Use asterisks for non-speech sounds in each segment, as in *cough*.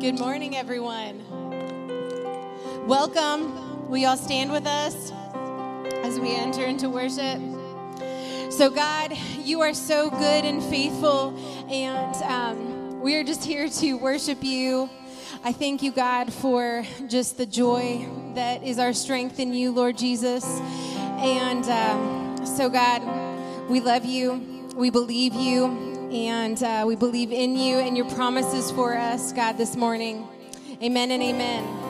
Good morning, everyone. Welcome. Will you all stand with us as we enter into worship? So, God, you are so good and faithful, and um, we are just here to worship you. I thank you, God, for just the joy that is our strength in you, Lord Jesus. And um, so, God, we love you, we believe you, and uh, we believe in you and your promises for us, God, this morning. Amen and amen.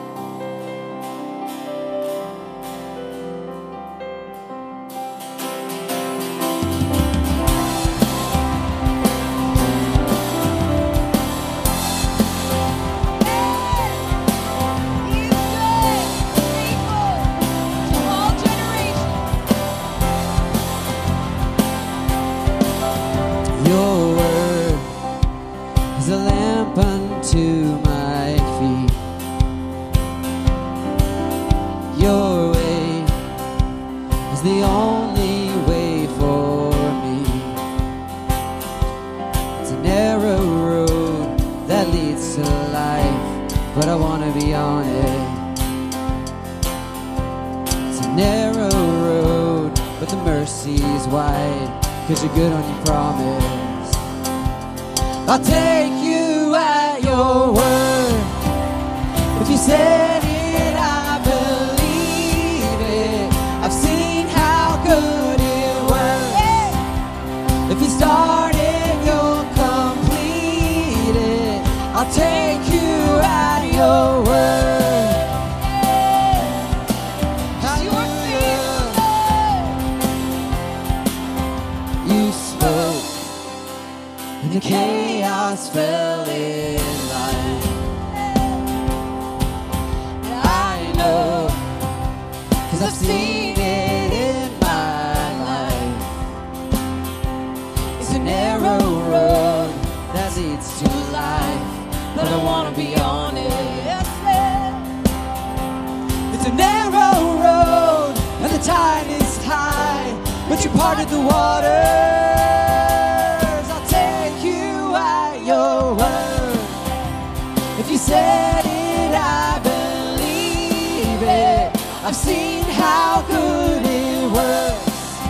I've seen how good it works.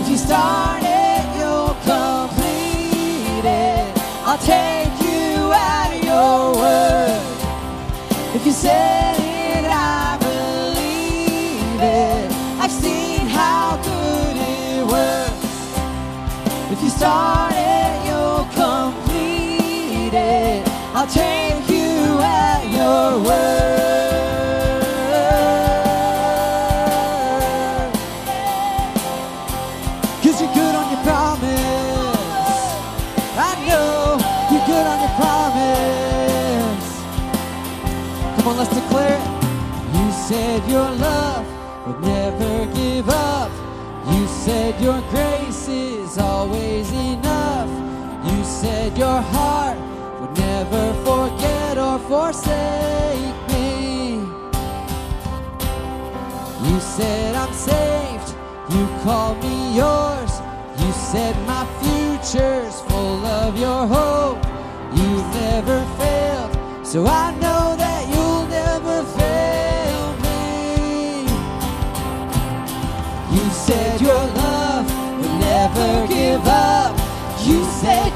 If you start it, you'll complete. I'll take you at your word. If you said it, I believe it. I've seen how good it works. If you start it, you'll complete. I'll take said your grace is always enough. You said your heart would never forget or forsake me. You said I'm saved. You called me yours. You said my future's full of your hope. You've never failed. So I know.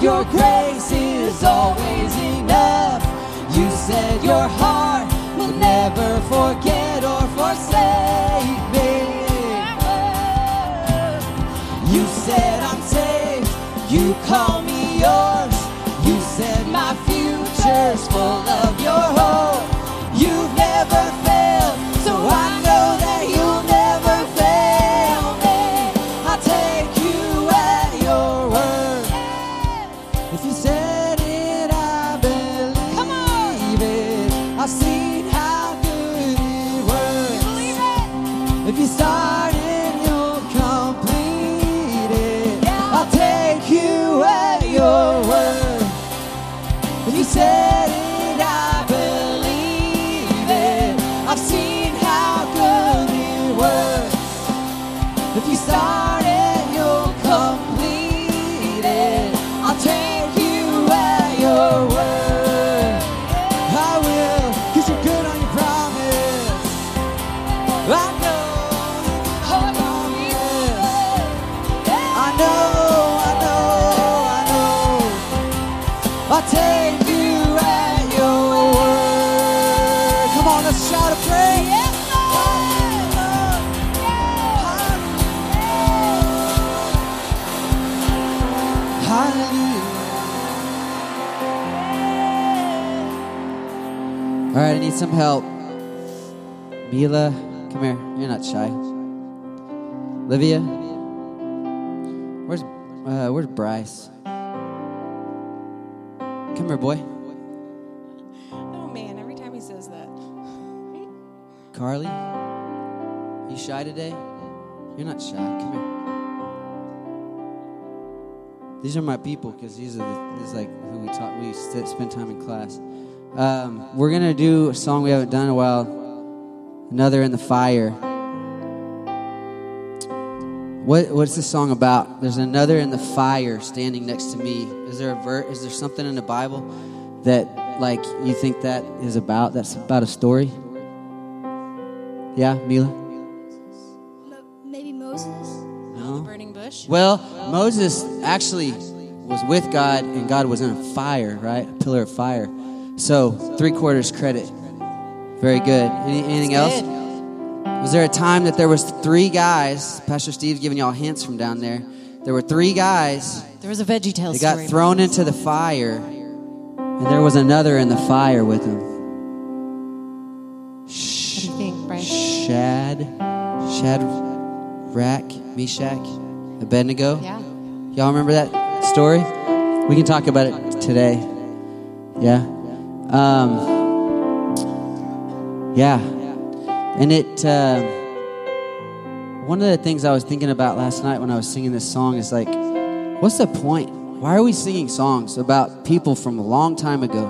Your grace is always enough. You said your heart will never forget or forsake me. You said I'm saved. You call me yours. You said my future's full. Need some help. Mila, come here. You're not shy. Livia, where's uh, where's Bryce? Come here, boy. Oh man, every time he says that. Carly, you shy today? You're not shy. Come here. These are my people because these are the, this is like who we talk. We spend time in class. Um, we're gonna do a song we haven't done in a while. Another in the fire. What what's this song about? There's another in the fire standing next to me. Is there a ver- Is there something in the Bible that like you think that is about? That's about a story. Yeah, Mila. Mo- maybe Moses? No. Burning bush. Well, Moses actually was with God, and God was in a fire, right? A pillar of fire. So three quarters credit. Very good. Any, anything else? Was there a time that there was three guys? Pastor Steve's giving y'all hints from down there. There were three guys. There was a Veggie Tale They got thrown into the fire, and there was another in the fire with them. What do you think, Brian? Shad, Shadrach, Meshach, Abednego. Yeah. Y'all remember that story? We can talk about it today. Yeah. Um, yeah. And it, uh, one of the things I was thinking about last night when I was singing this song is like, what's the point? Why are we singing songs about people from a long time ago?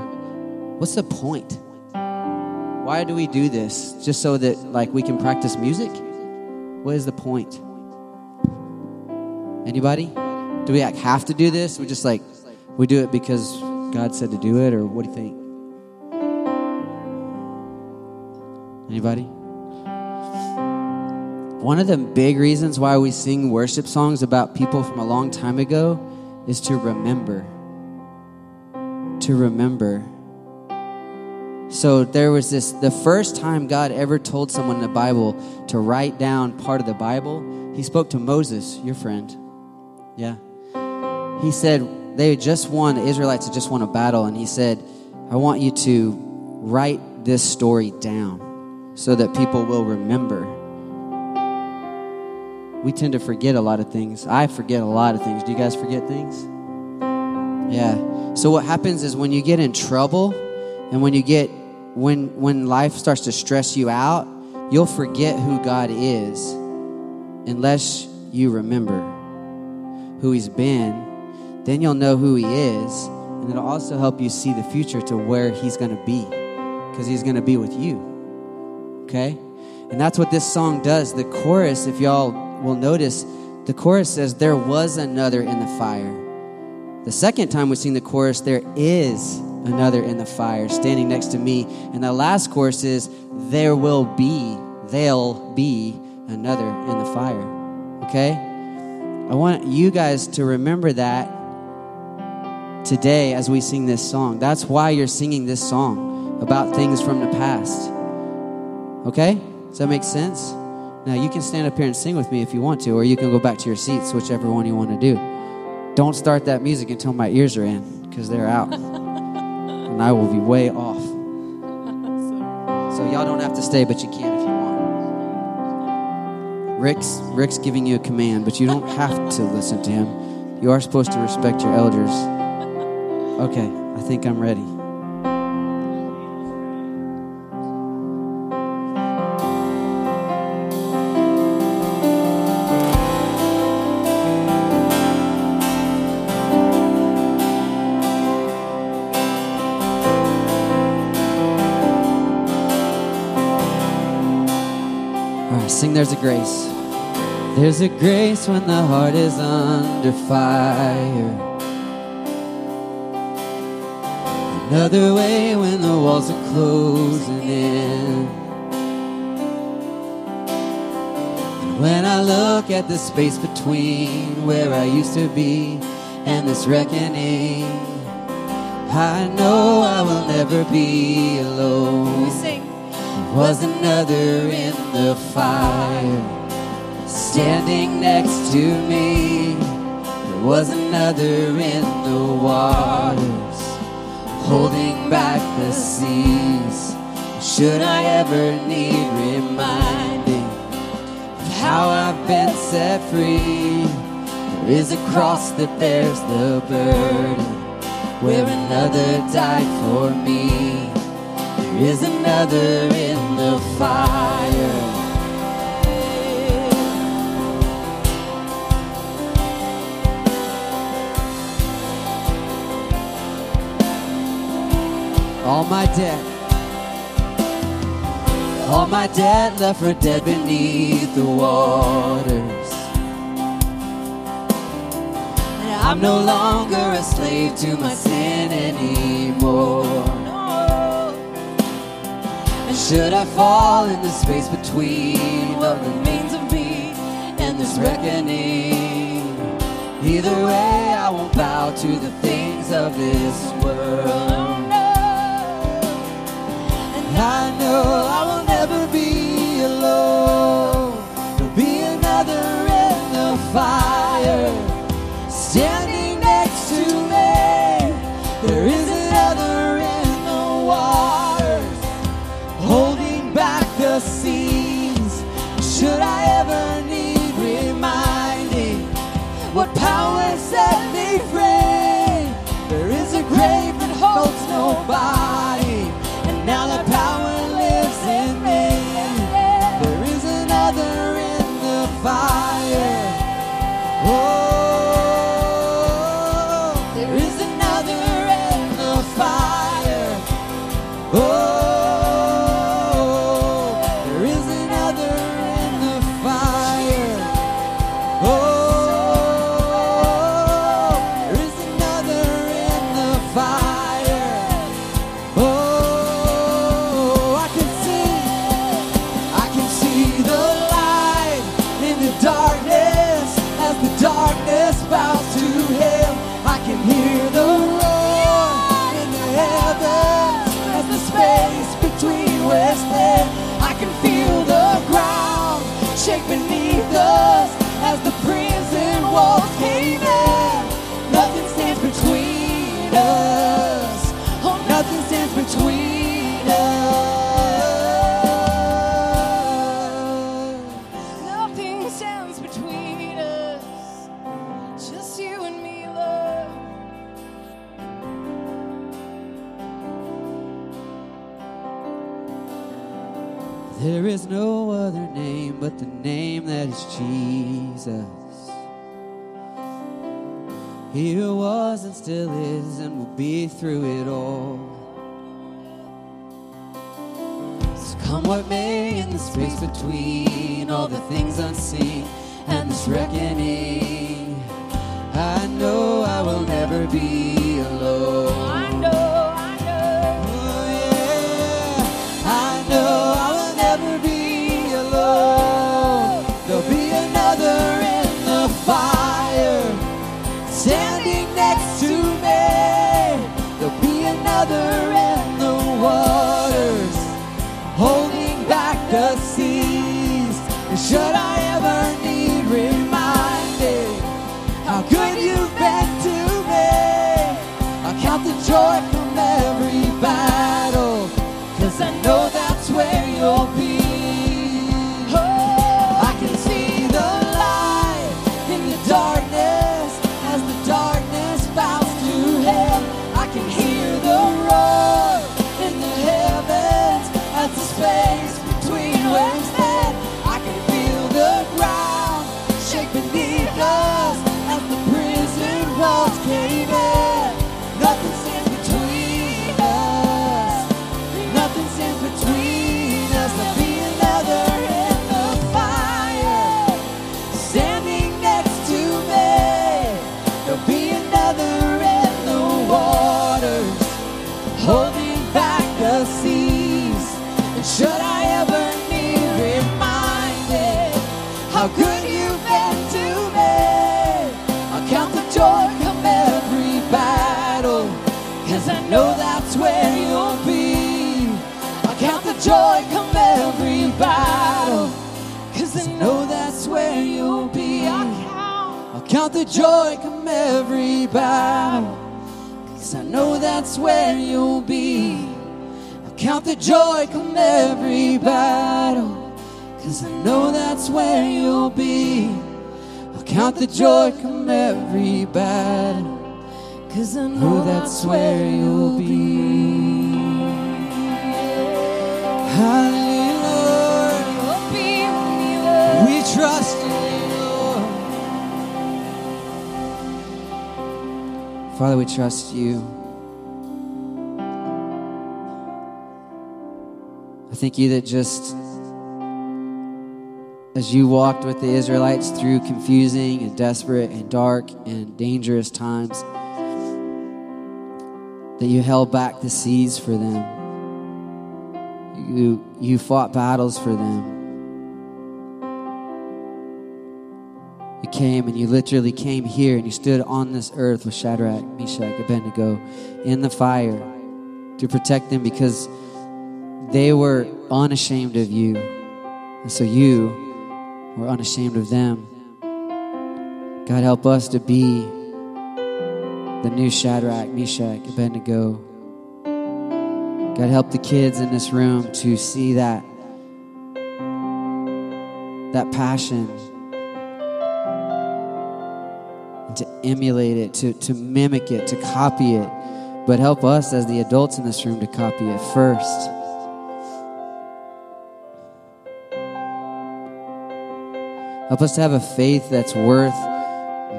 What's the point? Why do we do this? Just so that like we can practice music? What is the point? Anybody? Do we like have to do this? We just like we do it because God said to do it, or what do you think? Anybody? One of the big reasons why we sing worship songs about people from a long time ago is to remember. To remember. So there was this the first time God ever told someone in the Bible to write down part of the Bible, he spoke to Moses, your friend. Yeah. He said they just won, the Israelites had just won a battle, and he said, I want you to write this story down so that people will remember. We tend to forget a lot of things. I forget a lot of things. Do you guys forget things? Yeah. So what happens is when you get in trouble and when you get when when life starts to stress you out, you'll forget who God is unless you remember who he's been. Then you'll know who he is, and it'll also help you see the future to where he's going to be because he's going to be with you. Okay? And that's what this song does. The chorus, if y'all will notice, the chorus says, There was another in the fire. The second time we sing the chorus, there is another in the fire standing next to me. And the last chorus is, There will be, there'll be another in the fire. Okay? I want you guys to remember that today as we sing this song. That's why you're singing this song about things from the past. Okay? Does that make sense? Now, you can stand up here and sing with me if you want to, or you can go back to your seats, whichever one you want to do. Don't start that music until my ears are in, because they're out. *laughs* and I will be way off. So, y'all don't have to stay, but you can if you want. Rick's, Rick's giving you a command, but you don't have to listen to him. You are supposed to respect your elders. *laughs* Okay, I think I'm ready. Sing There's a Grace. There's a grace when the heart is under fire. Another way when the walls are closing in. And when I look at the space between where I used to be and this reckoning, I know I will never be alone was another in the fire standing next to me. There was another in the waters holding back the seas. Should I ever need reminding of how I've been set free? There is a cross that bears the burden where another died for me is another in the fire. All my debt, all my debt left for dead beneath the waters. And I'm no longer a slave to my sin anymore. And should I fall in the space between what remains of me and this reckoning? Either way, I won't bow to the things of this world. Oh, and I know I will never be alone. There'll be another in the fire. Stand and now the power lives in Oh. Count the joy come every battle. Cause I know that's where you'll be. I'll count the joy come every battle. Cause I know that's where you'll be. I'll count the joy come every battle. Cause I know that's where you'll be. Hallelujah, Father, we trust you. I thank you that just as you walked with the Israelites through confusing and desperate and dark and dangerous times, that you held back the seas for them. You, you fought battles for them. You came and you literally came here and you stood on this earth with Shadrach, Meshach, Abednego in the fire to protect them because they were unashamed of you. And so you were unashamed of them. God, help us to be the new Shadrach, Meshach, Abednego. God, help the kids in this room to see that, that passion to emulate it, to, to mimic it, to copy it. But help us as the adults in this room to copy it first. Help us to have a faith that's worth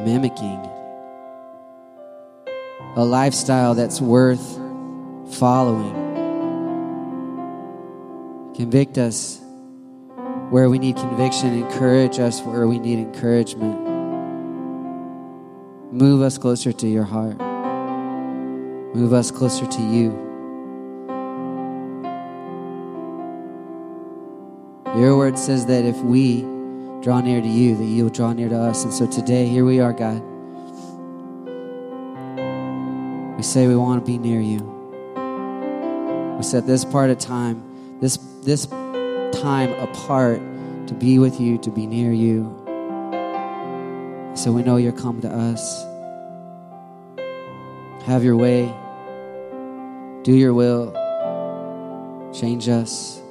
mimicking, a lifestyle that's worth following. Convict us where we need conviction, encourage us where we need encouragement. Move us closer to your heart, move us closer to you. Your word says that if we draw near to you, that you will draw near to us. And so today, here we are, God. We say we want to be near you. We set this part of time, this this time apart to be with you, to be near you. So we know you're come to us. Have your way. Do your will. Change us.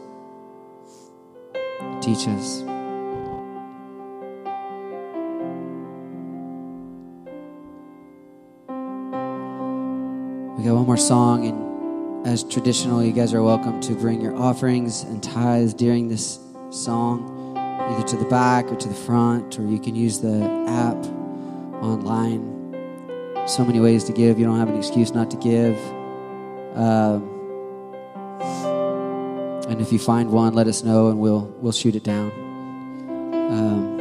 Teach us. We got one more song, and as traditional, you guys are welcome to bring your offerings and tithes during this song, either to the back or to the front, or you can use the app online. So many ways to give. You don't have an excuse not to give. Um, and if you find one, let us know, and we'll we'll shoot it down. Um,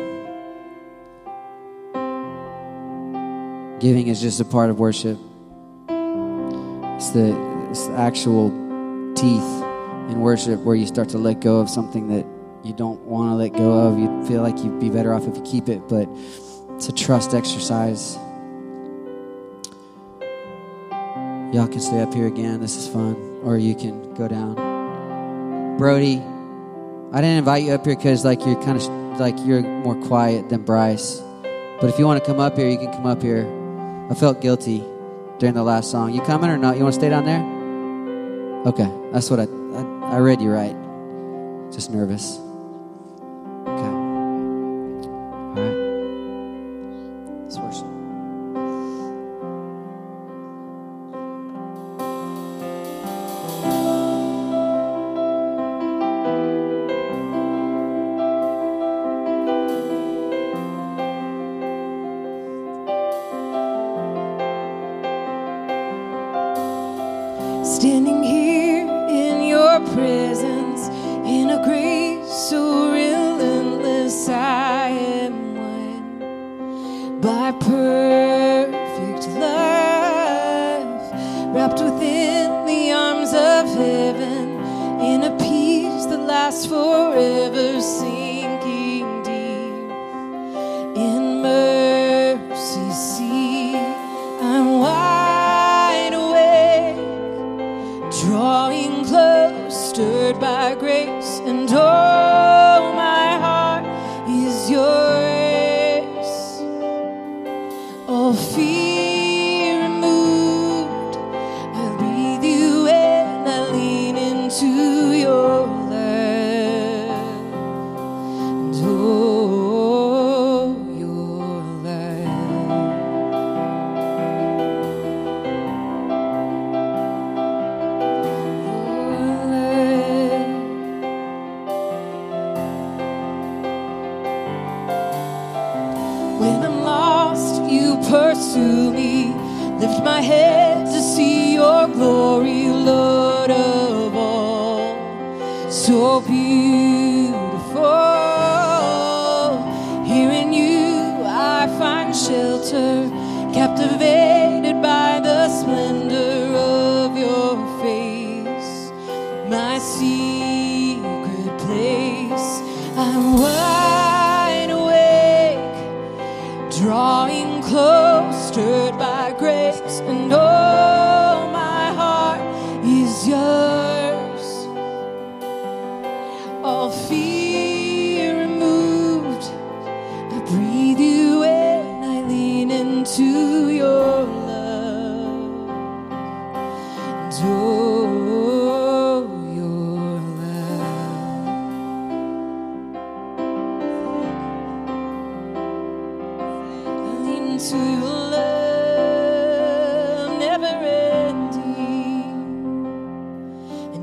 giving is just a part of worship. It's the, it's the actual teeth in worship where you start to let go of something that you don't want to let go of. You feel like you'd be better off if you keep it, but it's a trust exercise. Y'all can stay up here again. This is fun. Or you can go down. Brody, I didn't invite you up here because like you're kind of like you're more quiet than Bryce. But if you want to come up here, you can come up here. I felt guilty during the last song. You coming or not? You want to stay down there? Okay, that's what I, I I read you right. Just nervous.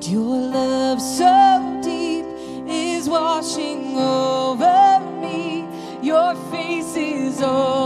Your love so deep is washing over me. Your face is over.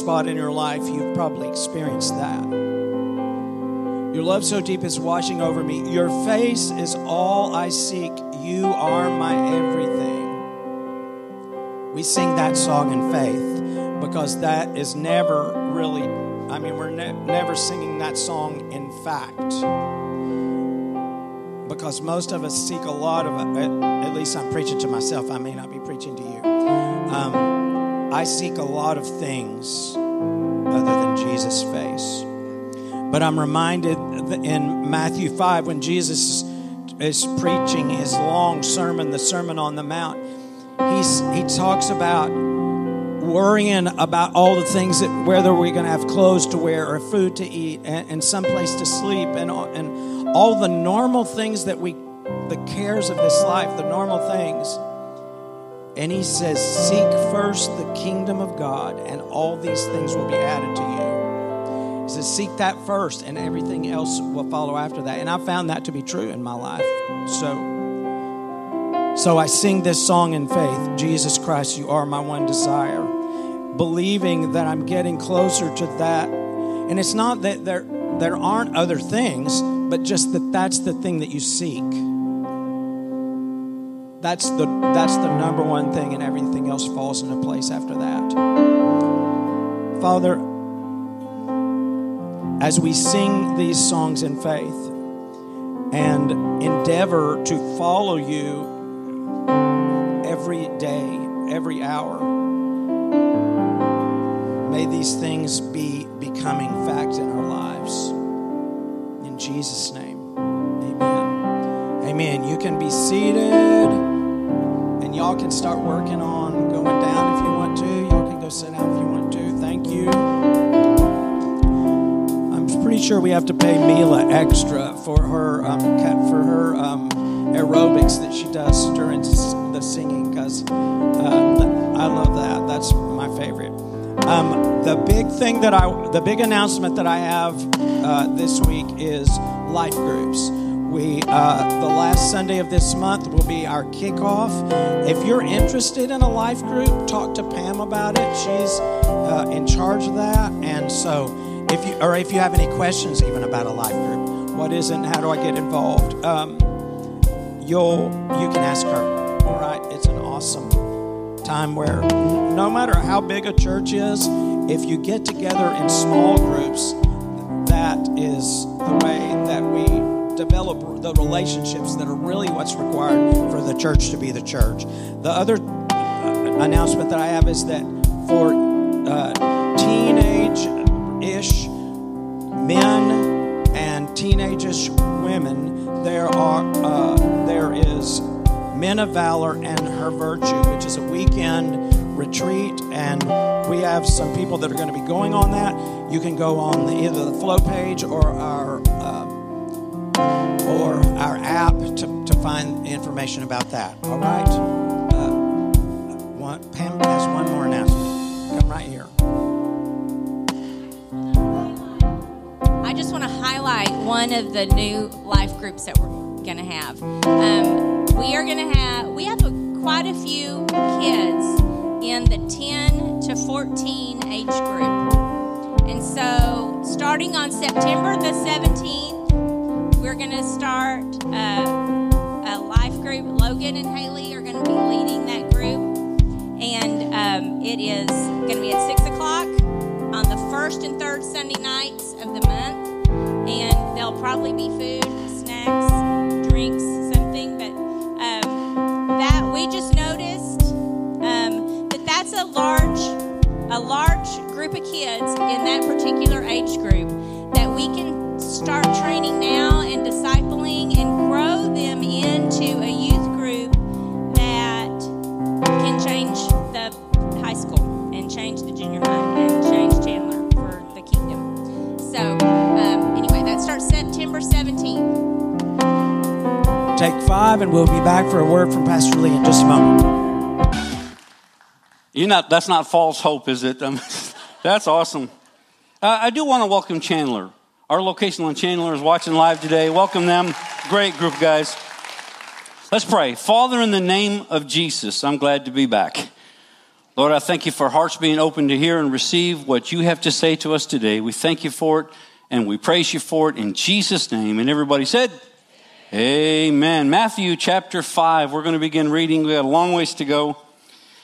Spot in your life, you've probably experienced that. Your love so deep is washing over me. Your face is all I seek. You are my everything. We sing that song in faith because that is never really, I mean, we're ne- never singing that song in fact because most of us seek a lot of at, at least i'm preaching to myself i may not be preaching to you um, i seek a lot of things other than jesus face. But i'm reminded in matthew 5 when jesus is preaching his long sermon the sermon on the mount he's, he talks about worrying about all the things that whether we're going to have clothes to wear or food to eat and, and some place to sleep and, and all the normal things that we the cares of this life the normal things and he says seek first the kingdom of god and all these things will be added to you he says seek that first and everything else will follow after that and i found that to be true in my life so so I sing this song in faith Jesus Christ, you are my one desire. Believing that I'm getting closer to that. And it's not that there, there aren't other things, but just that that's the thing that you seek. That's the, that's the number one thing, and everything else falls into place after that. Father, as we sing these songs in faith and endeavor to follow you every day, every hour. May these things be becoming fact in our lives. In Jesus' name, amen. Amen. You can be seated and y'all can start working on going down if you want to. Y'all can go sit down if you want to. Thank you. I'm pretty sure we have to pay Mila extra for her um, for her um, aerobics that she does during the singing because uh, I love that. That's my favorite. Um, the big thing that I, the big announcement that I have uh, this week is life groups. We, uh, the last Sunday of this month will be our kickoff. If you're interested in a life group, talk to Pam about it. She's uh, in charge of that. And so, if you, or if you have any questions even about a life group, what is it how do I get involved? Um, you'll, you can ask her. All right. It's an awesome time where no matter how big a church is, if you get together in small groups, that is the way that we develop the relationships that are really what's required for the church to be the church. The other announcement that I have is that for uh, teenage ish men and teenage-ish women, there are uh, there is Men of Valor and Her Virtue, which is a weekend retreat, and we have some people that are going to be going on that. You can go on the, either the flow page or our or our app to, to find information about that. All right. Uh, one, Pam has one more announcement. Come right here. I just want to highlight one of the new life groups that we're going to have. Um, we are going to have we have a, quite a few kids in the 10 to 14 age group, and so starting on September the 17th, we're going to start uh, a life group. Logan and Haley are going to be leading that group, and um, it is going to be at six o'clock on the first and third Sunday nights of the month, and there'll probably be food, snacks, drinks, something. But um, that we just noticed um, that that's a large, a large group of kids in that particular age group that we can start training now and discipling and grow them into a youth group that can change the high school and change the junior high and change Chandler for the kingdom. So, um, anyway, that starts September 17th. Take five, and we'll be back for a word from Pastor Lee in just a moment. You're not that's not false hope, is it? Um, *laughs* that's awesome. Uh, I do want to welcome Chandler. Our location on Chandler is watching live today. Welcome them. Great group, guys. Let's pray. Father, in the name of Jesus, I'm glad to be back. Lord, I thank you for hearts being open to hear and receive what you have to say to us today. We thank you for it and we praise you for it in Jesus' name. And everybody said, Amen. Matthew chapter 5. We're going to begin reading. We got a long ways to go.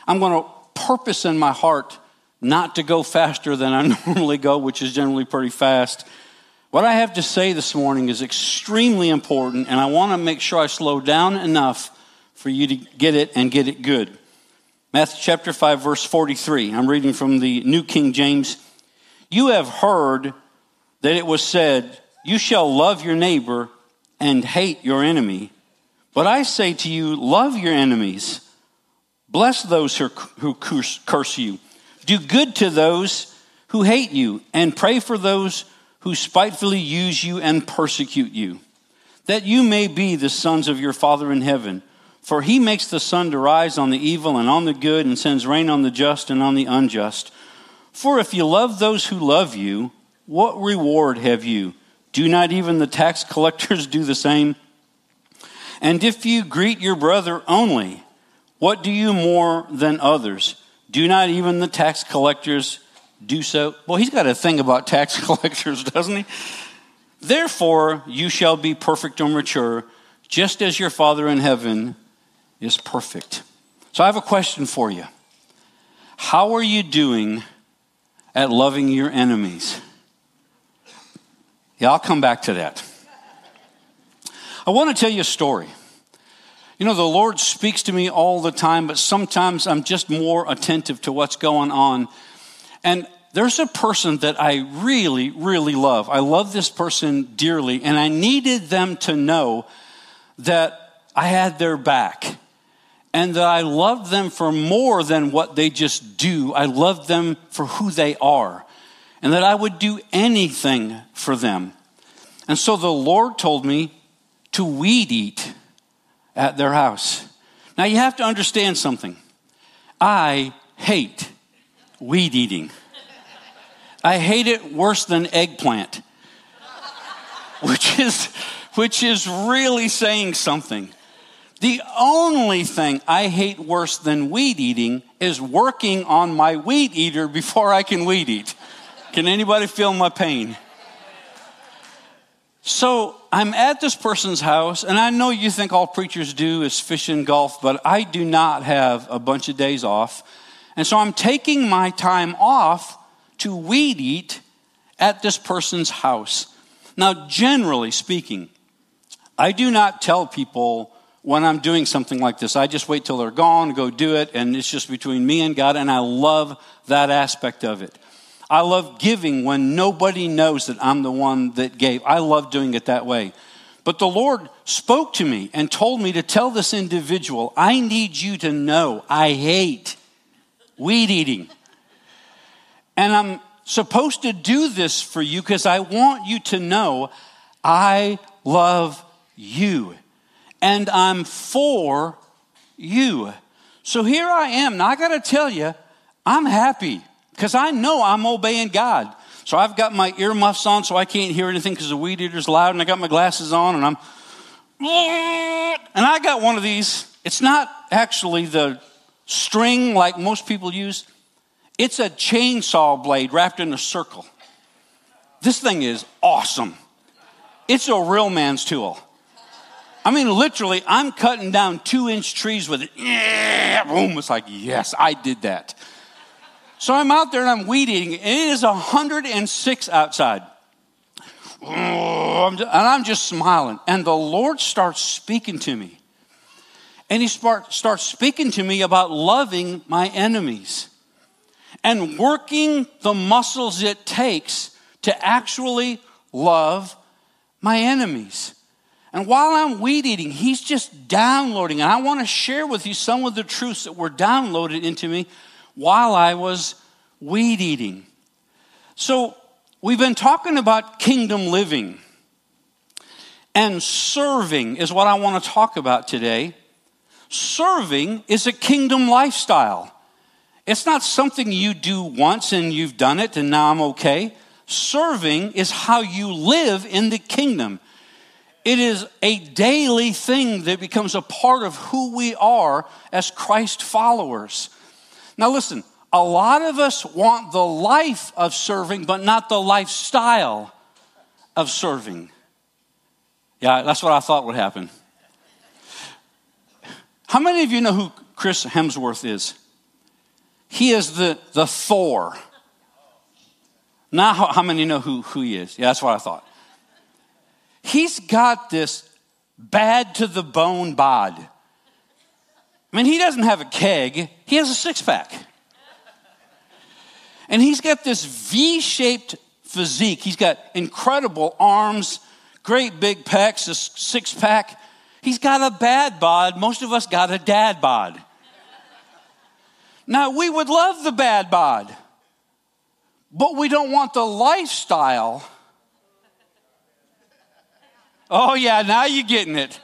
I'm going to purpose in my heart not to go faster than I *laughs* normally go, which is generally pretty fast. What I have to say this morning is extremely important, and I want to make sure I slow down enough for you to get it and get it good. Matthew chapter 5, verse 43. I'm reading from the New King James. You have heard that it was said, You shall love your neighbor and hate your enemy. But I say to you, love your enemies, bless those who, curse, curse you, do good to those who hate you, and pray for those who spitefully use you and persecute you, that you may be the sons of your Father in heaven. For he makes the sun to rise on the evil and on the good, and sends rain on the just and on the unjust. For if you love those who love you, what reward have you? Do not even the tax *laughs* collectors do the same? And if you greet your brother only, what do you more than others? Do not even the tax collectors do so? Well, he's got a thing about tax *laughs* collectors, doesn't he? Therefore, you shall be perfect or mature, just as your Father in heaven is perfect. So I have a question for you. How are you doing at loving your enemies? Yeah, I'll come back to that. I want to tell you a story. You know, the Lord speaks to me all the time, but sometimes I'm just more attentive to what's going on. And there's a person that I really, really love. I love this person dearly, and I needed them to know that I had their back and that I loved them for more than what they just do. I loved them for who they are and that I would do anything for them. And so the Lord told me to weed eat at their house. Now you have to understand something. I hate weed eating. I hate it worse than eggplant, which is, which is really saying something. The only thing I hate worse than weed eating is working on my weed eater before I can weed eat. Can anybody feel my pain? So I'm at this person's house, and I know you think all preachers do is fish and golf, but I do not have a bunch of days off. And so I'm taking my time off to weed eat at this person's house. Now, generally speaking, I do not tell people when I'm doing something like this. I just wait till they're gone, go do it, and it's just between me and God, and I love that aspect of it. I love giving when nobody knows that I'm the one that gave. I love doing it that way. But the Lord spoke to me and told me to tell this individual, I need you to know I hate weed eating. And I'm supposed to do this for you because I want you to know I love you and I'm for you. So here I am. Now I got to tell you, I'm happy because I know I'm obeying God. So I've got my earmuffs on so I can't hear anything because the weed eater's loud, and I got my glasses on, and I'm. And I got one of these. It's not actually the string like most people use, it's a chainsaw blade wrapped in a circle. This thing is awesome. It's a real man's tool. I mean, literally, I'm cutting down two inch trees with it. Yeah, boom. It's like, yes, I did that. So I'm out there and I'm weed eating, and it is 106 outside. And I'm just smiling. And the Lord starts speaking to me. And He start, starts speaking to me about loving my enemies and working the muscles it takes to actually love my enemies. And while I'm weed eating, he's just downloading. And I want to share with you some of the truths that were downloaded into me while I was weed eating. So, we've been talking about kingdom living. And serving is what I want to talk about today. Serving is a kingdom lifestyle. It's not something you do once and you've done it and now I'm okay. Serving is how you live in the kingdom. It is a daily thing that becomes a part of who we are as Christ followers. Now, listen, a lot of us want the life of serving, but not the lifestyle of serving. Yeah, that's what I thought would happen. How many of you know who Chris Hemsworth is? He is the, the Thor. Now, how, how many know who, who he is? Yeah, that's what I thought. He's got this bad to the bone bod. I mean, he doesn't have a keg, he has a six pack. And he's got this V shaped physique. He's got incredible arms, great big pecs, a six pack. He's got a bad bod. Most of us got a dad bod. Now, we would love the bad bod, but we don't want the lifestyle. Oh, yeah, now you're getting it.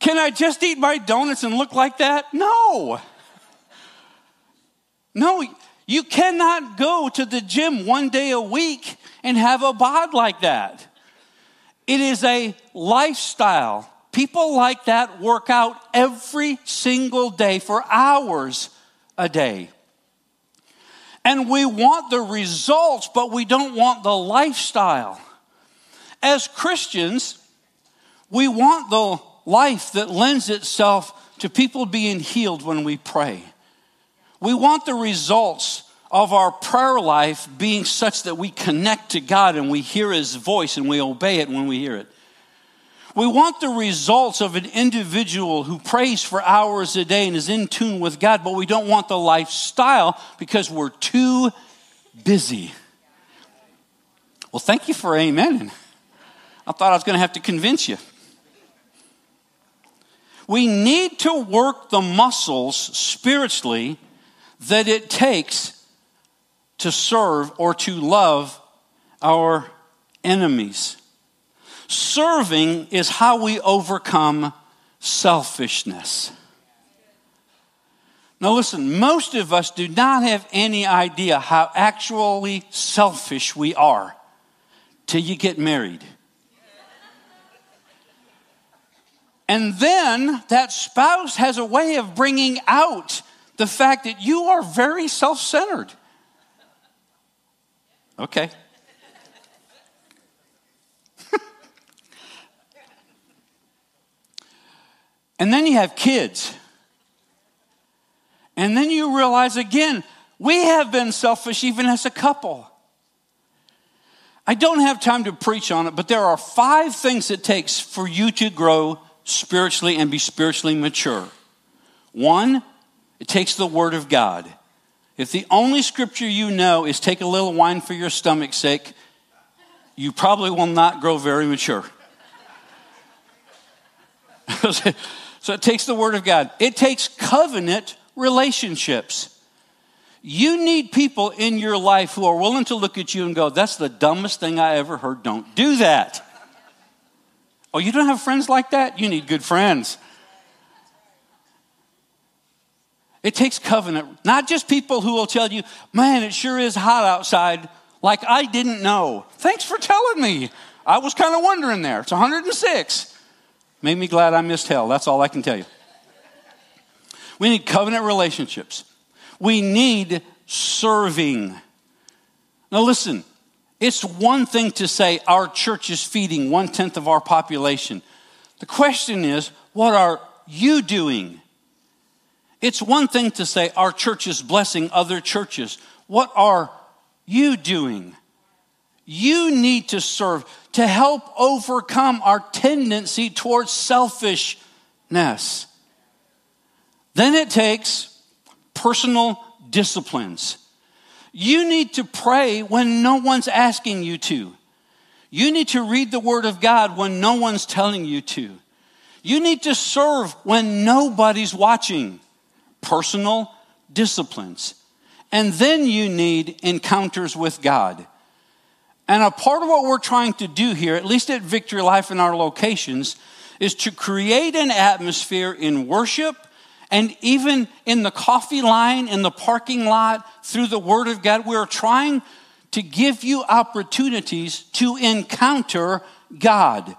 Can I just eat my donuts and look like that? No. No, you cannot go to the gym one day a week and have a bod like that. It is a lifestyle. People like that work out every single day for hours a day. And we want the results, but we don't want the lifestyle. As Christians, we want the life that lends itself to people being healed when we pray. We want the results of our prayer life being such that we connect to God and we hear His voice and we obey it when we hear it. We want the results of an individual who prays for hours a day and is in tune with God, but we don't want the lifestyle because we're too busy. Well, thank you for amen. I thought I was going to have to convince you. We need to work the muscles spiritually that it takes to serve or to love our enemies. Serving is how we overcome selfishness. Now, listen, most of us do not have any idea how actually selfish we are till you get married. And then that spouse has a way of bringing out the fact that you are very self centered. Okay. *laughs* and then you have kids. And then you realize again, we have been selfish even as a couple. I don't have time to preach on it, but there are five things it takes for you to grow spiritually and be spiritually mature. One, it takes the Word of God. If the only scripture you know is take a little wine for your stomach's sake, you probably will not grow very mature. *laughs* so it takes the Word of God, it takes covenant relationships. You need people in your life who are willing to look at you and go, That's the dumbest thing I ever heard. Don't do that. Oh, you don't have friends like that? You need good friends. It takes covenant, not just people who will tell you, man, it sure is hot outside, like I didn't know. Thanks for telling me. I was kind of wondering there. It's 106. Made me glad I missed hell. That's all I can tell you. We need covenant relationships. We need serving. Now, listen, it's one thing to say our church is feeding one tenth of our population. The question is, what are you doing? It's one thing to say our church is blessing other churches. What are you doing? You need to serve to help overcome our tendency towards selfishness. Then it takes personal disciplines. You need to pray when no one's asking you to. You need to read the Word of God when no one's telling you to. You need to serve when nobody's watching. Personal disciplines. And then you need encounters with God. And a part of what we're trying to do here, at least at Victory Life in our locations, is to create an atmosphere in worship and even in the coffee line, in the parking lot, through the Word of God. We're trying to give you opportunities to encounter God.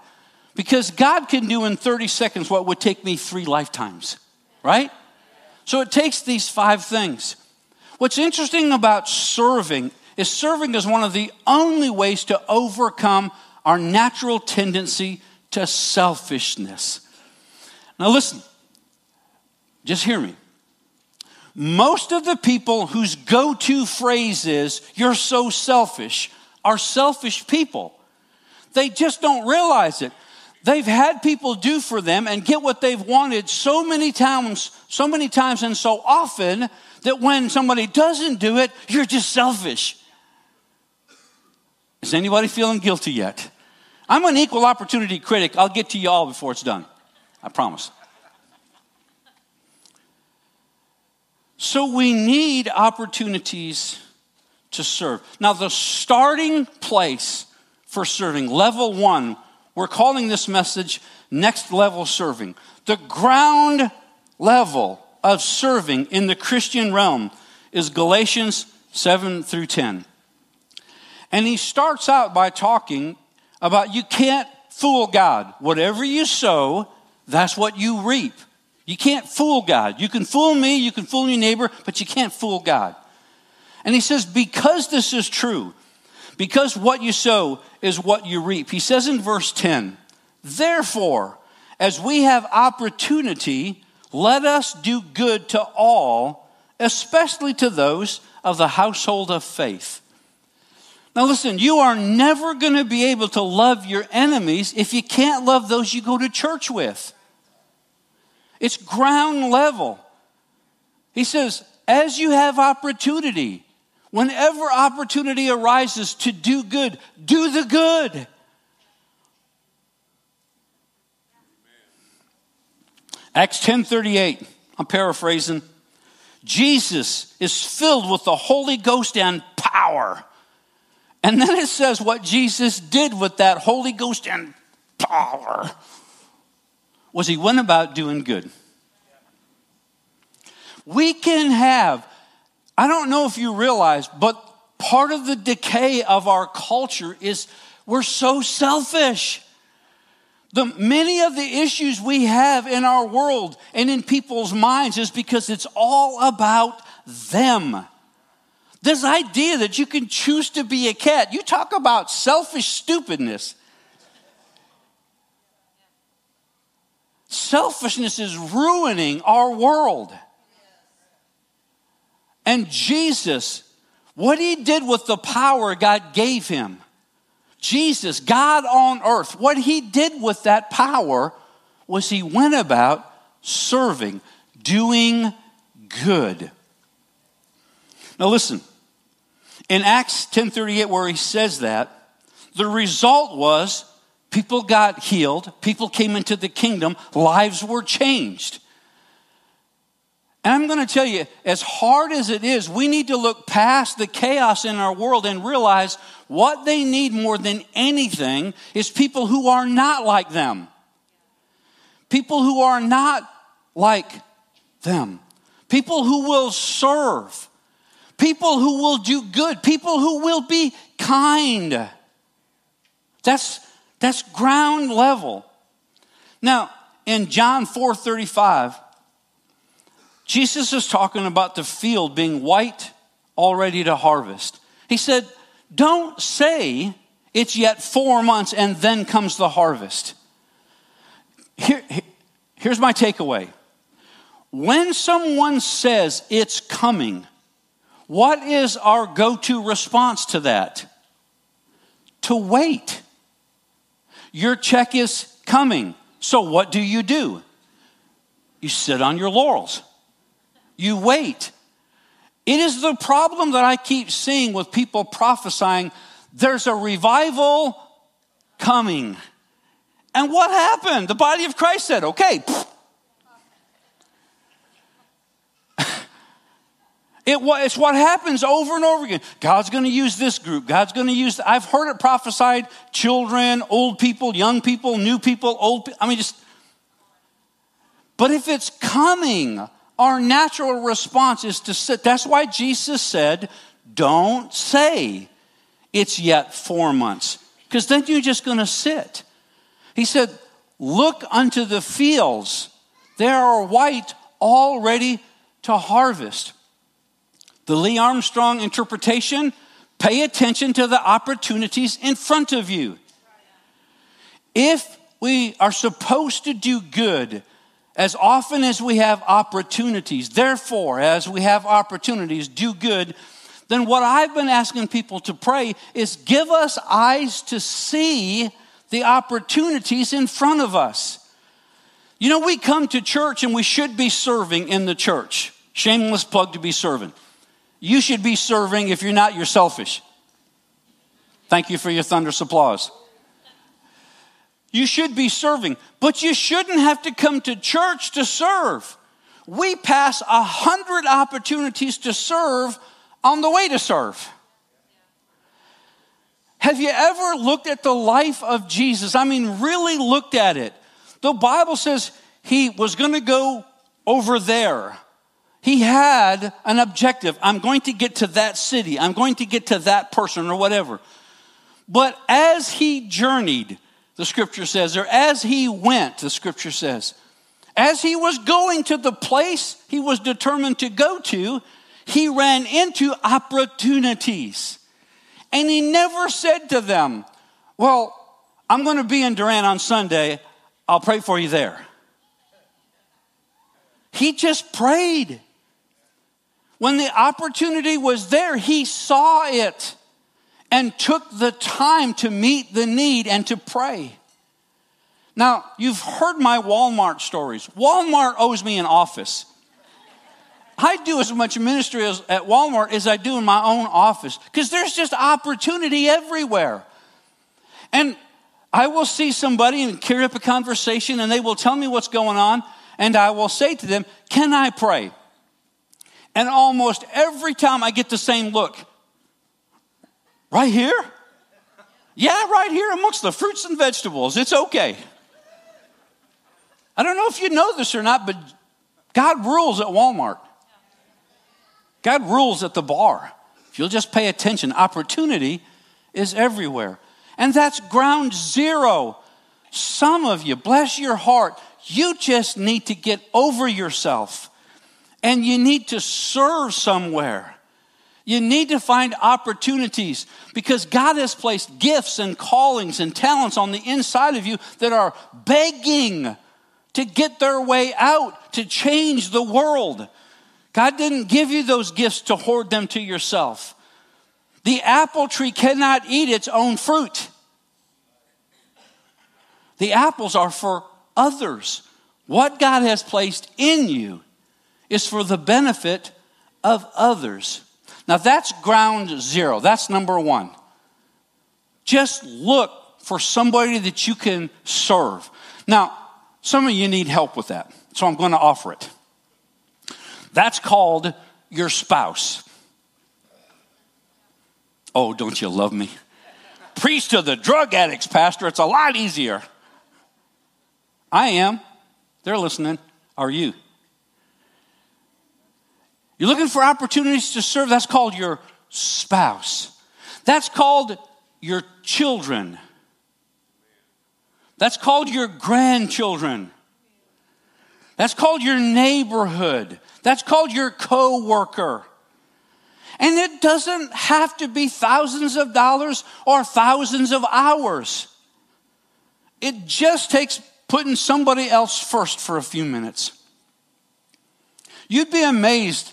Because God can do in 30 seconds what would take me three lifetimes, right? So it takes these five things. What's interesting about serving is serving is one of the only ways to overcome our natural tendency to selfishness. Now, listen, just hear me. Most of the people whose go to phrase is, you're so selfish, are selfish people. They just don't realize it. They've had people do for them and get what they've wanted so many times, so many times and so often that when somebody doesn't do it, you're just selfish. Is anybody feeling guilty yet? I'm an equal opportunity critic. I'll get to you all before it's done. I promise. So we need opportunities to serve. Now, the starting place for serving, level one, we're calling this message next level serving. The ground level of serving in the Christian realm is Galatians 7 through 10. And he starts out by talking about you can't fool God. Whatever you sow, that's what you reap. You can't fool God. You can fool me, you can fool your neighbor, but you can't fool God. And he says, because this is true, because what you sow is what you reap. He says in verse 10, therefore, as we have opportunity, let us do good to all, especially to those of the household of faith. Now, listen, you are never going to be able to love your enemies if you can't love those you go to church with. It's ground level. He says, as you have opportunity, whenever opportunity arises to do good, do the good. Acts 10:38. I'm paraphrasing. Jesus is filled with the Holy Ghost and power. And then it says what Jesus did with that Holy Ghost and power was he went about doing good. We can have, I don't know if you realize, but part of the decay of our culture is we're so selfish. The, many of the issues we have in our world and in people's minds is because it's all about them. This idea that you can choose to be a cat, you talk about selfish stupidness. Selfishness is ruining our world. And Jesus, what he did with the power God gave him, Jesus, God on earth, what he did with that power was he went about serving, doing good. Now listen, in Acts 10:38 where he says that, the result was people got healed, people came into the kingdom, lives were changed. And I'm going to tell you, as hard as it is, we need to look past the chaos in our world and realize what they need more than anything is people who are not like them. People who are not like them. People who will serve. People who will do good. People who will be kind. That's, that's ground level. Now, in John 4 35, Jesus is talking about the field being white, all ready to harvest. He said, Don't say it's yet four months and then comes the harvest. Here, here's my takeaway When someone says it's coming, what is our go to response to that? To wait. Your check is coming. So what do you do? You sit on your laurels. You wait. It is the problem that I keep seeing with people prophesying there's a revival coming. And what happened? The body of Christ said, okay. *laughs* It, it's what happens over and over again. God's going to use this group. God's going to use. I've heard it prophesied: children, old people, young people, new people, old. I mean, just. But if it's coming, our natural response is to sit. That's why Jesus said, "Don't say it's yet four months," because then you're just going to sit. He said, "Look unto the fields; they are white, all ready to harvest." The Lee Armstrong interpretation pay attention to the opportunities in front of you. If we are supposed to do good as often as we have opportunities, therefore, as we have opportunities, do good, then what I've been asking people to pray is give us eyes to see the opportunities in front of us. You know, we come to church and we should be serving in the church. Shameless plug to be serving. You should be serving if you're not, you're selfish. Thank you for your thunderous applause. You should be serving, but you shouldn't have to come to church to serve. We pass a hundred opportunities to serve on the way to serve. Have you ever looked at the life of Jesus? I mean, really looked at it. The Bible says he was going to go over there. He had an objective. I'm going to get to that city. I'm going to get to that person or whatever. But as he journeyed, the scripture says, or as he went, the scripture says, as he was going to the place he was determined to go to, he ran into opportunities. And he never said to them, Well, I'm going to be in Durant on Sunday. I'll pray for you there. He just prayed. When the opportunity was there, he saw it and took the time to meet the need and to pray. Now, you've heard my Walmart stories. Walmart owes me an office. I do as much ministry as, at Walmart as I do in my own office because there's just opportunity everywhere. And I will see somebody and carry up a conversation and they will tell me what's going on, and I will say to them, Can I pray? And almost every time I get the same look. Right here? Yeah, right here amongst the fruits and vegetables. It's okay. I don't know if you know this or not, but God rules at Walmart. God rules at the bar. If you'll just pay attention, opportunity is everywhere. And that's ground zero. Some of you, bless your heart, you just need to get over yourself and you need to serve somewhere. You need to find opportunities because God has placed gifts and callings and talents on the inside of you that are begging to get their way out, to change the world. God didn't give you those gifts to hoard them to yourself. The apple tree cannot eat its own fruit. The apples are for others. What God has placed in you is for the benefit of others. Now that's ground zero. That's number one. Just look for somebody that you can serve. Now, some of you need help with that, so I'm going to offer it. That's called your spouse. Oh, don't you love me? Priest of the drug addicts, Pastor. It's a lot easier. I am. They're listening. Are you? You're looking for opportunities to serve. That's called your spouse. That's called your children. That's called your grandchildren. That's called your neighborhood. That's called your coworker. And it doesn't have to be thousands of dollars or thousands of hours. It just takes putting somebody else first for a few minutes. You'd be amazed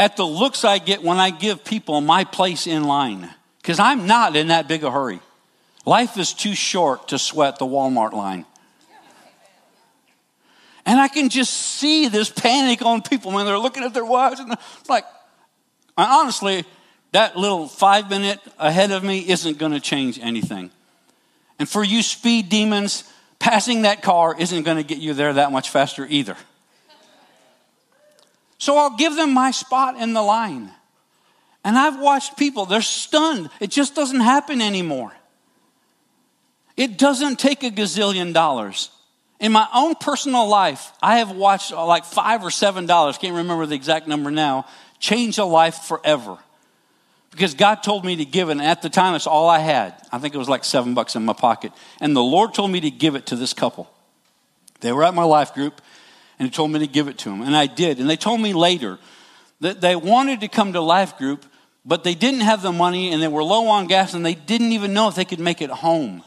at the looks I get when I give people my place in line because I'm not in that big a hurry. Life is too short to sweat the Walmart line. And I can just see this panic on people when they're looking at their watch. And like, honestly, that little five minute ahead of me isn't going to change anything. And for you speed demons, passing that car isn't going to get you there that much faster either. So I'll give them my spot in the line. And I've watched people, they're stunned. It just doesn't happen anymore. It doesn't take a gazillion dollars. In my own personal life, I have watched uh, like five or seven dollars, can't remember the exact number now, change a life forever. Because God told me to give it, and at the time it's all I had. I think it was like seven bucks in my pocket. And the Lord told me to give it to this couple. They were at my life group, and he told me to give it to them. And I did. And they told me later that they wanted to come to life group, but they didn't have the money and they were low on gas and they didn't even know if they could make it home.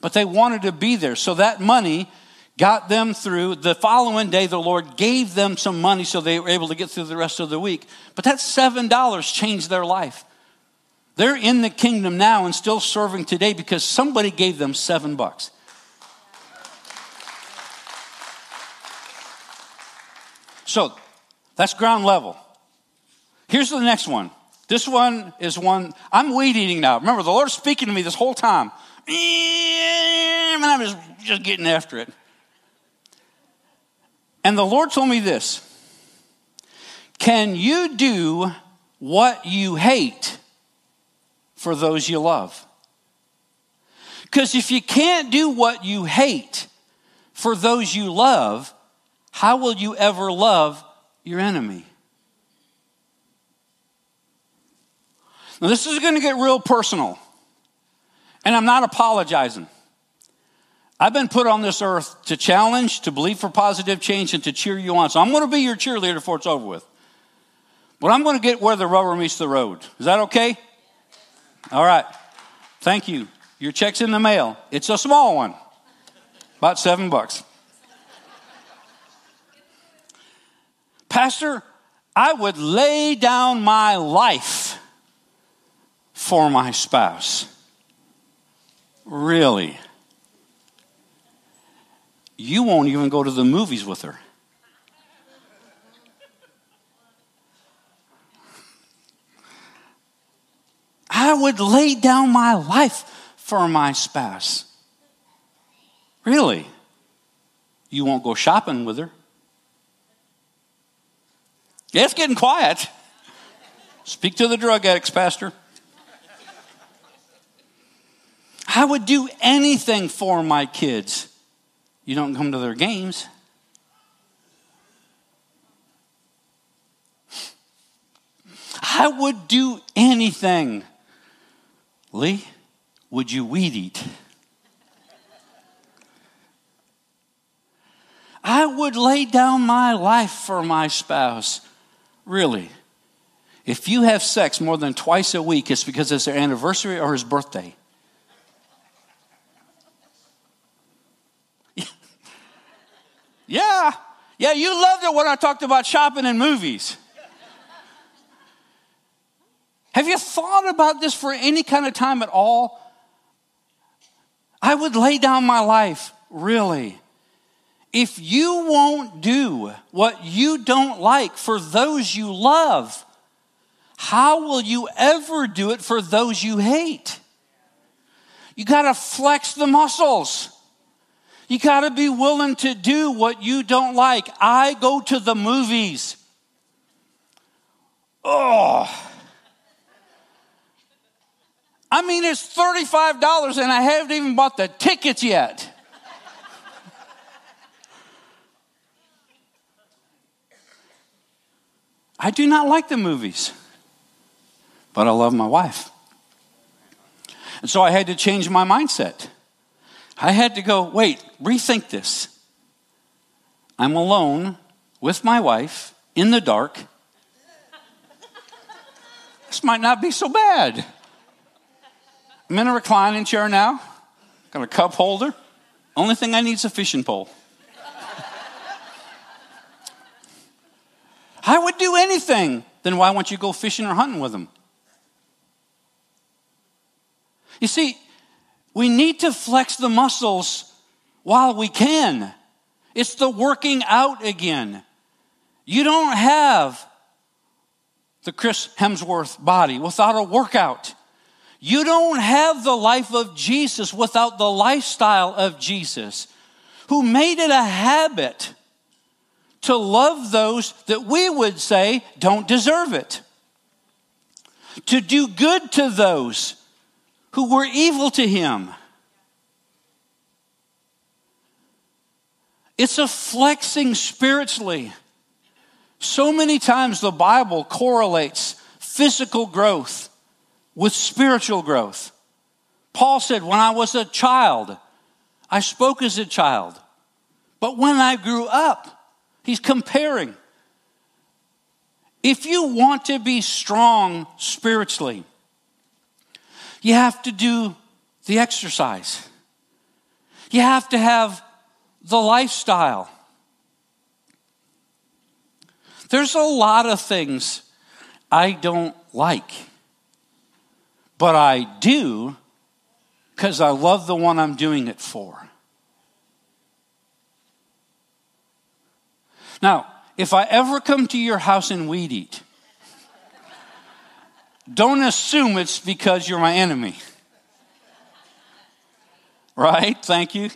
But they wanted to be there. So that money got them through. The following day, the Lord gave them some money so they were able to get through the rest of the week. But that $7 changed their life. They're in the kingdom now and still serving today because somebody gave them seven bucks. So that's ground level. Here's the next one. This one is one, I'm weed eating now. Remember, the Lord's speaking to me this whole time. And I'm just, just getting after it. And the Lord told me this Can you do what you hate for those you love? Because if you can't do what you hate for those you love, how will you ever love your enemy? Now, this is going to get real personal, and I'm not apologizing. I've been put on this earth to challenge, to believe for positive change, and to cheer you on. So I'm going to be your cheerleader before it's over with. But I'm going to get where the rubber meets the road. Is that okay? All right. Thank you. Your check's in the mail. It's a small one, about seven bucks. Pastor, I would lay down my life for my spouse. Really? You won't even go to the movies with her. I would lay down my life for my spouse. Really? You won't go shopping with her. Yeah, it's getting quiet. Speak to the drug addicts, Pastor. I would do anything for my kids. You don't come to their games. I would do anything. Lee, would you weed eat? I would lay down my life for my spouse. Really. If you have sex more than twice a week, it's because it's their anniversary or his birthday. *laughs* yeah. Yeah, you loved it when I talked about shopping and movies. Have you thought about this for any kind of time at all? I would lay down my life, really. If you won't do what you don't like for those you love, how will you ever do it for those you hate? You got to flex the muscles. You got to be willing to do what you don't like. I go to the movies. Oh. I mean, it's $35 and I haven't even bought the tickets yet. I do not like the movies, but I love my wife. And so I had to change my mindset. I had to go, wait, rethink this. I'm alone with my wife in the dark. This might not be so bad. I'm in a reclining chair now, got a cup holder. Only thing I need is a fishing pole. I would do anything. Then why won't you go fishing or hunting with them? You see, we need to flex the muscles while we can. It's the working out again. You don't have the Chris Hemsworth body without a workout. You don't have the life of Jesus without the lifestyle of Jesus, who made it a habit to love those that we would say don't deserve it, to do good to those who were evil to him. It's a flexing spiritually. So many times the Bible correlates physical growth with spiritual growth. Paul said, When I was a child, I spoke as a child. But when I grew up, he's comparing. If you want to be strong spiritually, you have to do the exercise. You have to have the lifestyle. There's a lot of things I don't like, but I do because I love the one I'm doing it for. Now, if I ever come to your house and weed eat, don't assume it's because you're my enemy. Right? Thank you.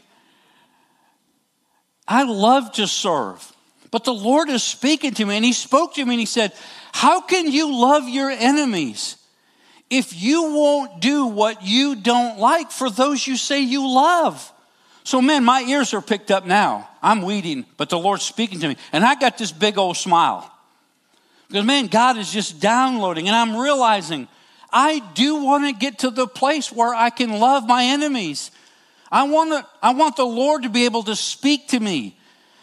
I love to serve. But the Lord is speaking to me, and He spoke to me and He said, How can you love your enemies if you won't do what you don't like for those you say you love? So, man, my ears are picked up now. I'm weeding, but the Lord's speaking to me. And I got this big old smile. Because, man, God is just downloading, and I'm realizing I do want to get to the place where I can love my enemies. I want, to, I want the Lord to be able to speak to me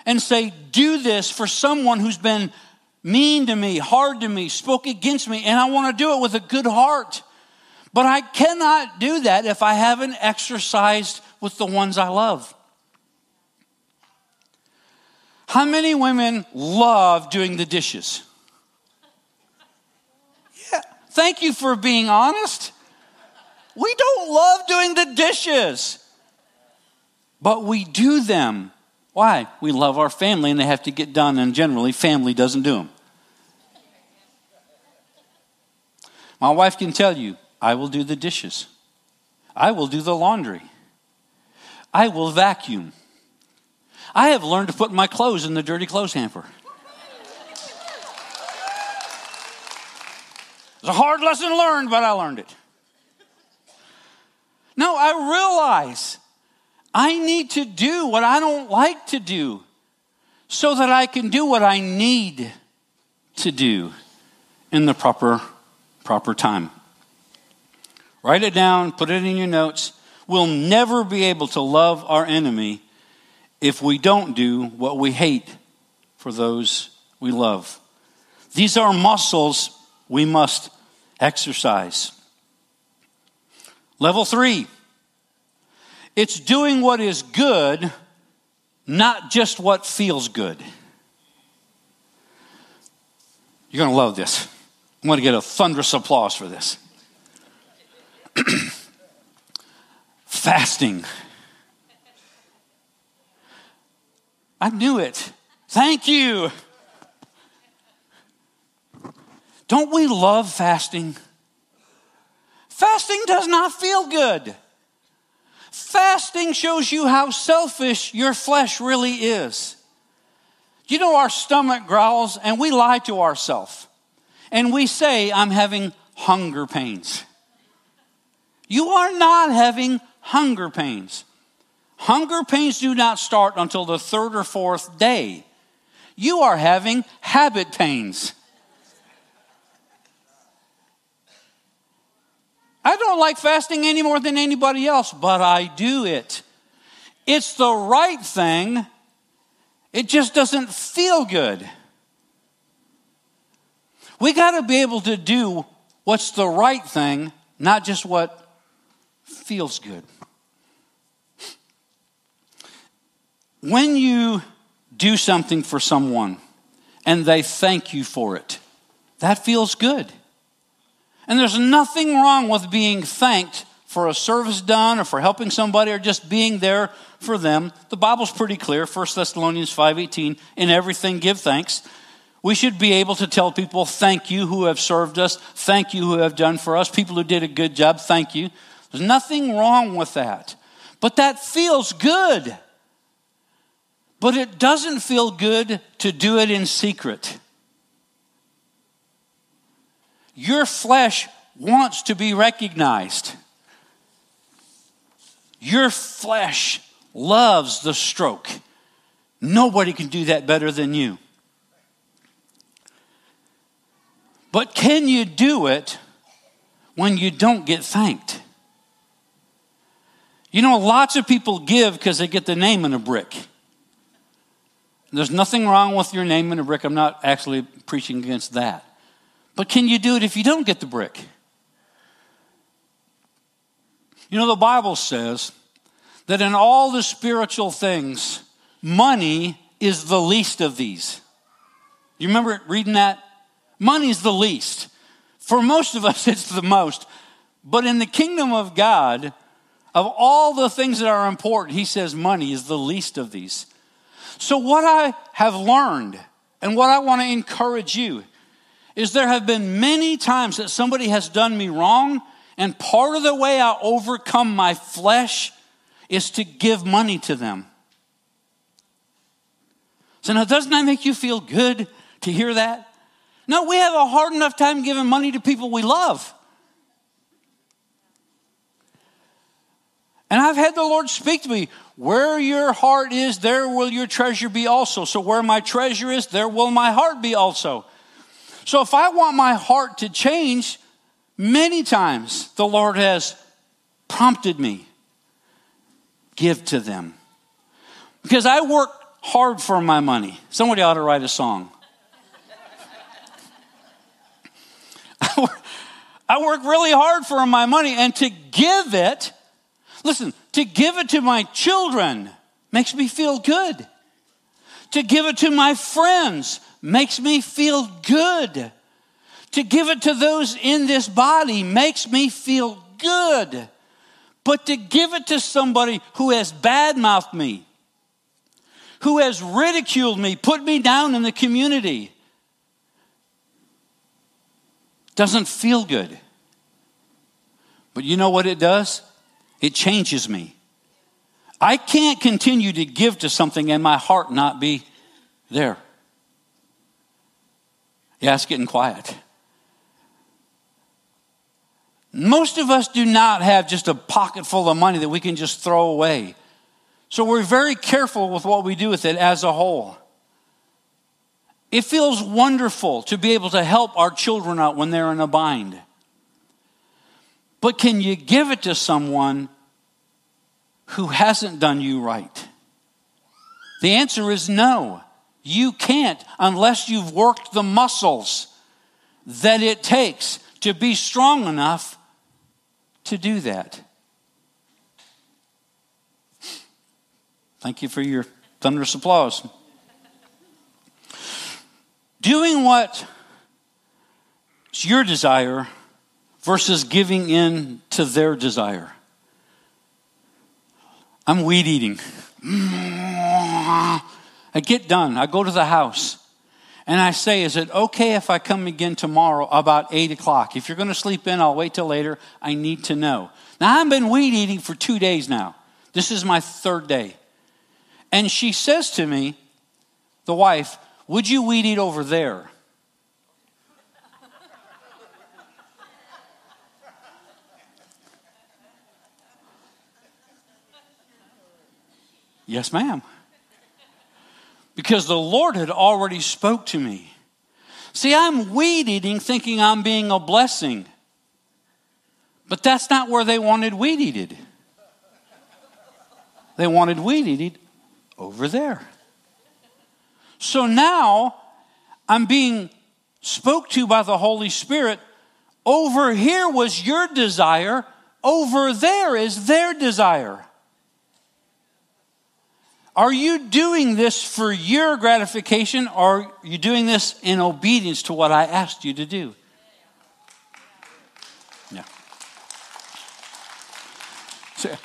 and say, Do this for someone who's been mean to me, hard to me, spoke against me, and I want to do it with a good heart. But I cannot do that if I haven't exercised with the ones I love. How many women love doing the dishes? Yeah, thank you for being honest. We don't love doing the dishes, but we do them why? We love our family and they have to get done, and generally, family doesn't do them. My wife can tell you, I will do the dishes, I will do the laundry, I will vacuum. I have learned to put my clothes in the dirty clothes hamper. It's a hard lesson learned, but I learned it. No, I realize I need to do what I don't like to do so that I can do what I need to do in the proper proper time. Write it down, put it in your notes. We'll never be able to love our enemy if we don't do what we hate for those we love. These are muscles we must exercise. Level 3 it's doing what is good, not just what feels good. You're going to love this. I'm going to get a thunderous applause for this. *clears throat* Fasting. I knew it. Thank you. Don't we love fasting? Fasting does not feel good. Fasting shows you how selfish your flesh really is. You know, our stomach growls and we lie to ourselves. And we say, I'm having hunger pains. You are not having hunger pains. Hunger pains do not start until the third or fourth day. You are having habit pains. I don't like fasting any more than anybody else, but I do it. It's the right thing, it just doesn't feel good. We got to be able to do what's the right thing, not just what feels good. When you do something for someone and they thank you for it. That feels good. And there's nothing wrong with being thanked for a service done or for helping somebody or just being there for them. The Bible's pretty clear, 1 Thessalonians 5:18, in everything give thanks. We should be able to tell people, thank you who have served us, thank you who have done for us, people who did a good job, thank you. There's nothing wrong with that. But that feels good. But it doesn't feel good to do it in secret. Your flesh wants to be recognized. Your flesh loves the stroke. Nobody can do that better than you. But can you do it when you don't get thanked? You know, lots of people give because they get the name in a brick. There's nothing wrong with your name in a brick. I'm not actually preaching against that. But can you do it if you don't get the brick? You know, the Bible says that in all the spiritual things, money is the least of these. You remember reading that? Money's the least. For most of us, *laughs* it's the most. But in the kingdom of God, of all the things that are important, he says money is the least of these. So, what I have learned and what I want to encourage you is there have been many times that somebody has done me wrong and part of the way I overcome my flesh is to give money to them. So now, doesn't that make you feel good to hear that? No, we have a hard enough time giving money to people we love. And I've had the Lord speak to me where your heart is, there will your treasure be also. So, where my treasure is, there will my heart be also. So, if I want my heart to change, Many times the Lord has prompted me give to them. Because I work hard for my money. Somebody ought to write a song. *laughs* I work really hard for my money, and to give it, listen, to give it to my children makes me feel good. To give it to my friends makes me feel good. To give it to those in this body makes me feel good. But to give it to somebody who has badmouthed me, who has ridiculed me, put me down in the community, doesn't feel good. But you know what it does? It changes me. I can't continue to give to something and my heart not be there. Yeah, it's getting quiet. Most of us do not have just a pocket full of money that we can just throw away. So we're very careful with what we do with it as a whole. It feels wonderful to be able to help our children out when they're in a bind. But can you give it to someone who hasn't done you right? The answer is no. You can't unless you've worked the muscles that it takes to be strong enough to do that. Thank you for your thunderous applause. Doing what is your desire versus giving in to their desire. I'm weed eating. *laughs* I get done. I go to the house. And I say, Is it okay if I come again tomorrow about 8 o'clock? If you're going to sleep in, I'll wait till later. I need to know. Now, I've been weed eating for two days now. This is my third day. And she says to me, the wife, Would you weed eat over there? Yes, ma'am because the Lord had already spoke to me. See, I'm weed eating thinking I'm being a blessing. But that's not where they wanted weed eated. They wanted weed eated over there. So now I'm being spoke to by the Holy Spirit. Over here was your desire, over there is their desire. Are you doing this for your gratification or are you doing this in obedience to what I asked you to do? Yeah. So,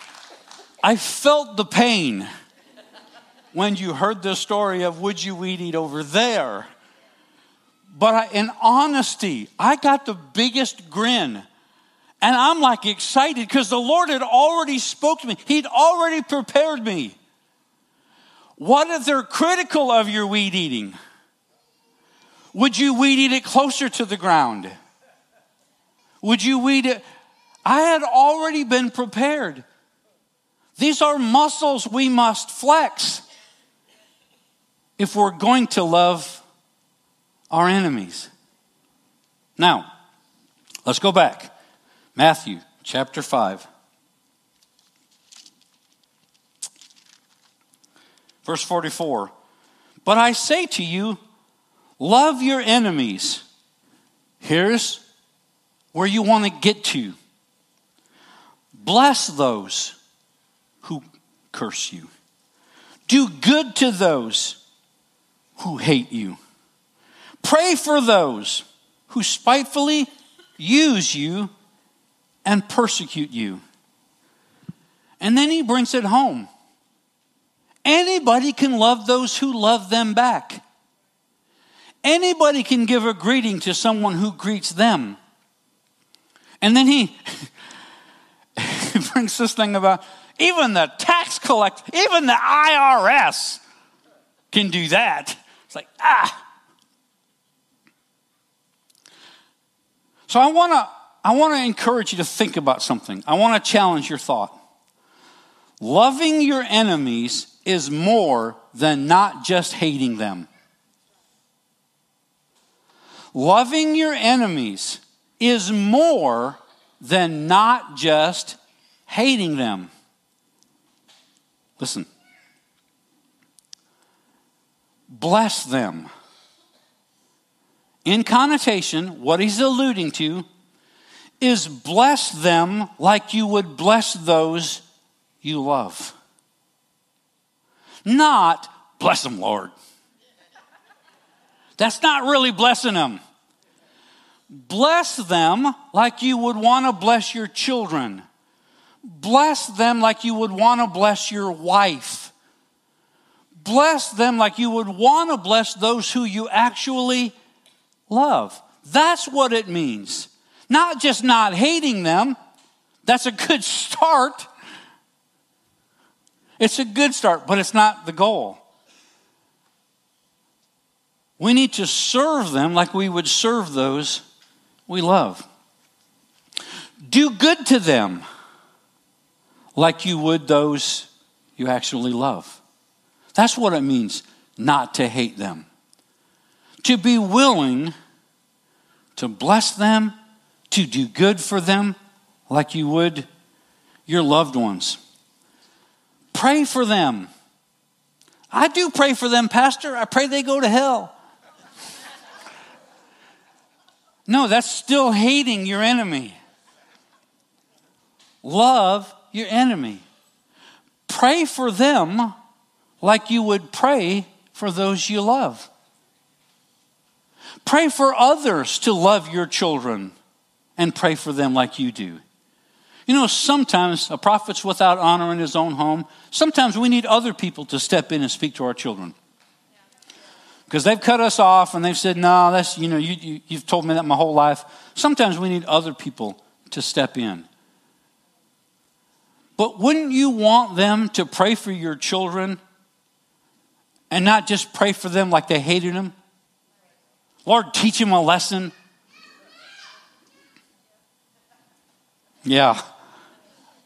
I felt the pain when you heard the story of would you weed eat over there. But I, in honesty, I got the biggest grin. And I'm like excited because the Lord had already spoke to me. He'd already prepared me. What if they're critical of your weed eating? Would you weed eat it closer to the ground? Would you weed it? I had already been prepared. These are muscles we must flex if we're going to love our enemies. Now, let's go back. Matthew chapter 5. Verse 44. But I say to you, love your enemies. Here's where you want to get to. Bless those who curse you. Do good to those who hate you. Pray for those who spitefully use you and persecute you. And then he brings it home. Anybody can love those who love them back. Anybody can give a greeting to someone who greets them. And then he, he *laughs* brings this thing about even the tax collector, even the IRS can do that. It's like, ah. So I want to I want to encourage you to think about something. I want to challenge your thought. Loving your enemies is more than not just hating them. Loving your enemies is more than not just hating them. Listen. Bless them. In connotation, what he's alluding to is bless them like you would bless those you love. Not bless them, Lord. That's not really blessing them. Bless them like you would want to bless your children. Bless them like you would want to bless your wife. Bless them like you would want to bless those who you actually love. That's what it means. Not just not hating them, that's a good *laughs* start. It's a good start, but it's not the goal. We need to serve them like we would serve those we love. Do good to them like you would those you actually love. That's what it means not to hate them. To be willing to bless them, to do good for them like you would your loved ones. Pray for them. I do pray for them, Pastor. I pray they go to hell. No, that's still hating your enemy. Love your enemy. Pray for them like you would pray for those you love. Pray for others to love your children and pray for them like you do. You know, sometimes a prophet's without honor in his own home. Sometimes we need other people to step in and speak to our children. Because they've cut us off and they've said, no, that's, you know, you, you, you've told me that my whole life. Sometimes we need other people to step in. But wouldn't you want them to pray for your children and not just pray for them like they hated them? Lord, teach them a lesson. Yeah.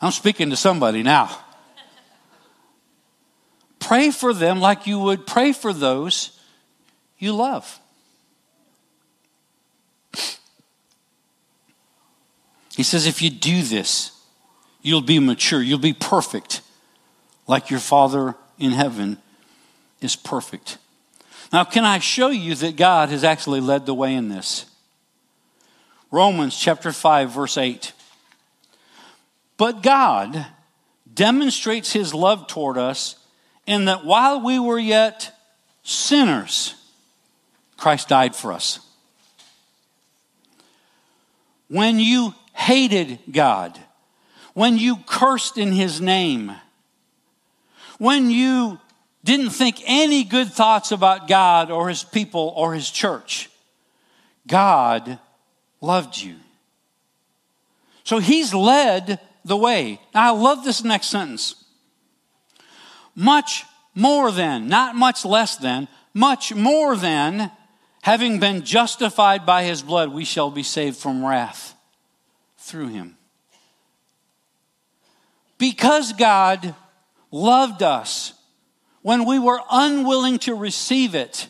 I'm speaking to somebody now. Pray for them like you would pray for those you love. He says, if you do this, you'll be mature, you'll be perfect, like your Father in heaven is perfect. Now, can I show you that God has actually led the way in this? Romans chapter 5, verse 8. But God demonstrates his love toward us in that while we were yet sinners, Christ died for us. When you hated God, when you cursed in his name, when you didn't think any good thoughts about God or his people or his church, God loved you. So he's led the way. Now, I love this next sentence. Much more than, not much less than, much more than, having been justified by his blood, we shall be saved from wrath through him. Because God loved us when we were unwilling to receive it,